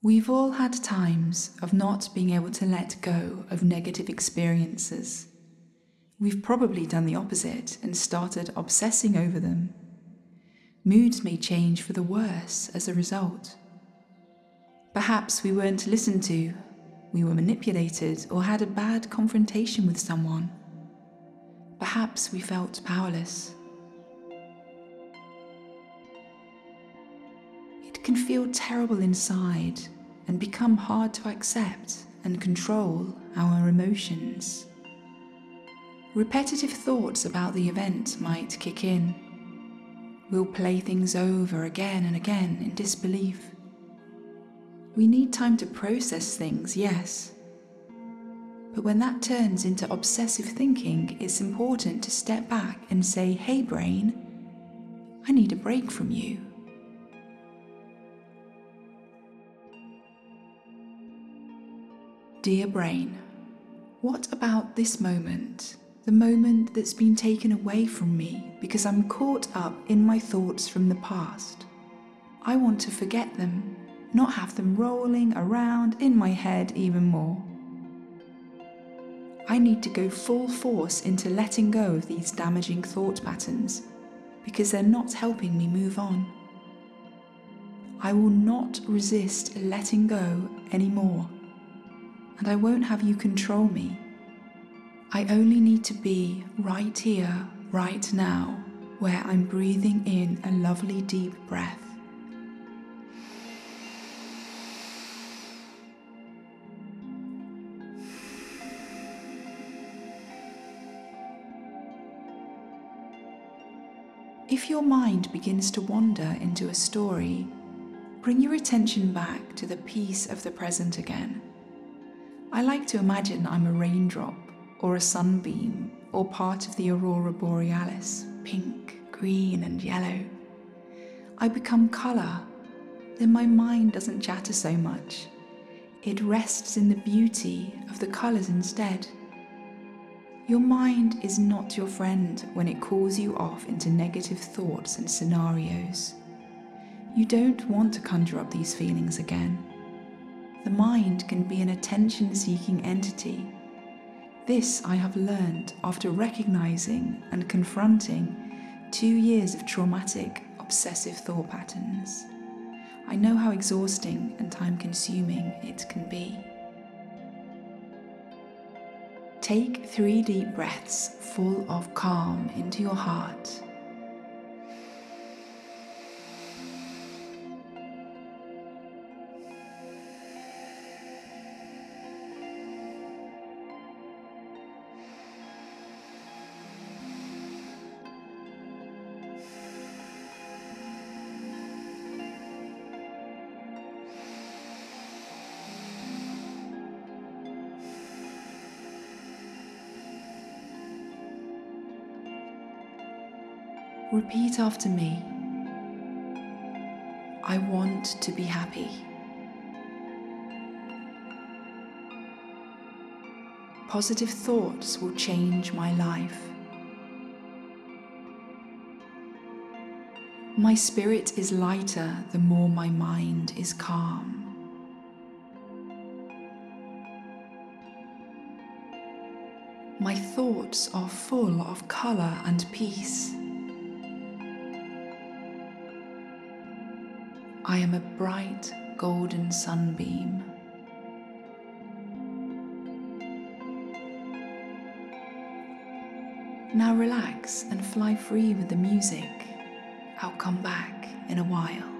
We've all had times of not being able to let go of negative experiences. We've probably done the opposite and started obsessing over them. Moods may change for the worse as a result. Perhaps we weren't listened to, we were manipulated, or had a bad confrontation with someone. Perhaps we felt powerless. Can feel terrible inside and become hard to accept and control our emotions. Repetitive thoughts about the event might kick in. We'll play things over again and again in disbelief. We need time to process things, yes. But when that turns into obsessive thinking, it's important to step back and say, hey, brain, I need a break from you. Dear brain, what about this moment? The moment that's been taken away from me because I'm caught up in my thoughts from the past. I want to forget them not have them rolling around in my head even more. I need to go full force into letting go of these damaging thought patterns because they're not helping me move on. I will not resist letting go anymore, and I won't have you control me. I only need to be right here, right now, where I'm breathing in a lovely deep breath If your mind begins to wander into a story, bring your attention back to the peace of the present again. I like to imagine I'm a raindrop, or a sunbeam, or part of the aurora borealis, pink, green, and yellow. I become colour, then my mind doesn't chatter so much. It rests in the beauty of the colours instead. Your mind is not your friend when it calls you off into negative thoughts and scenarios. You don't want to conjure up these feelings again. The mind can be an attention seeking entity. This I have learned after recognizing and confronting two years of traumatic, obsessive thought patterns. I know how exhausting and time consuming it can be. Take three deep breaths full of calm into your heart. Repeat after me. I want to be happy. Positive thoughts will change my life. My spirit is lighter the more my mind is calm. My thoughts are full of colour and peace. I am a bright golden sunbeam. Now relax and fly free with the music. I'll come back in a while.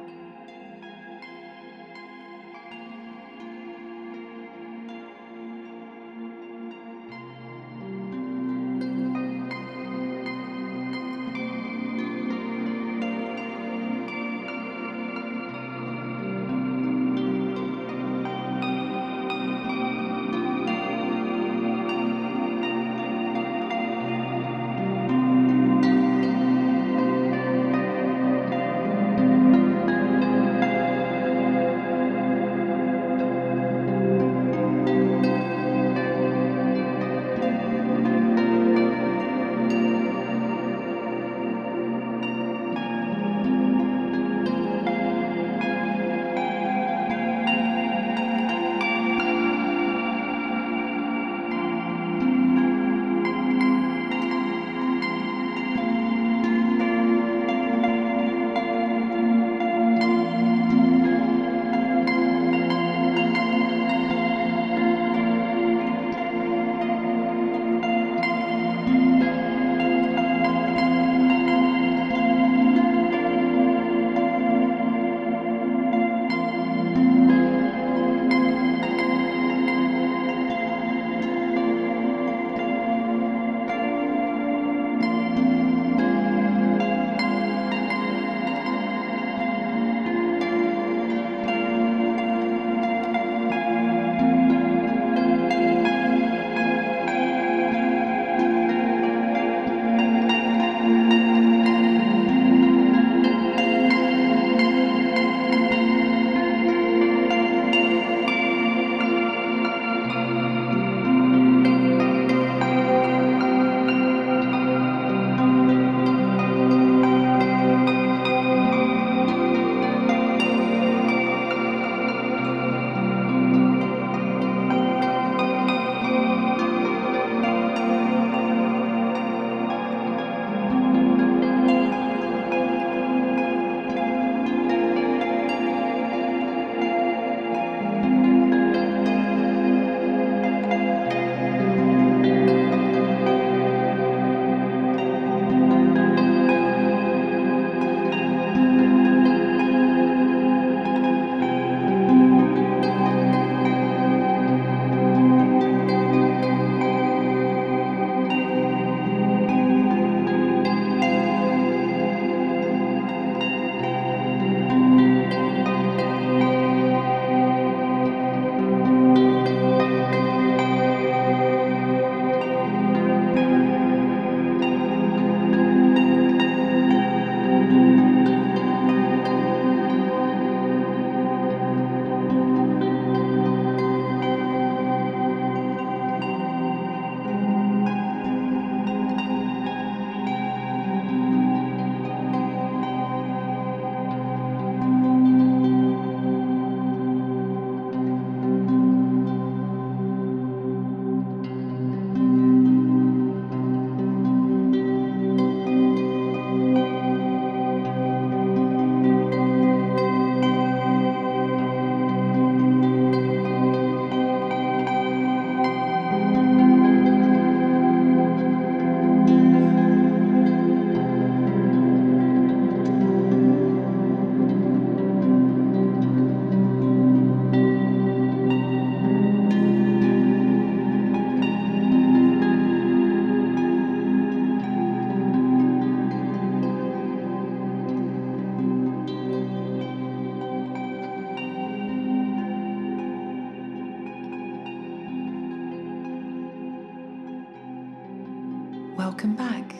Welcome back.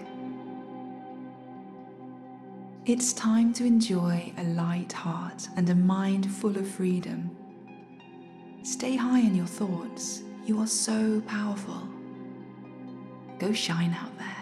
It's time to enjoy a light heart and a mind full of freedom. Stay high in your thoughts. You are so powerful. Go shine out there.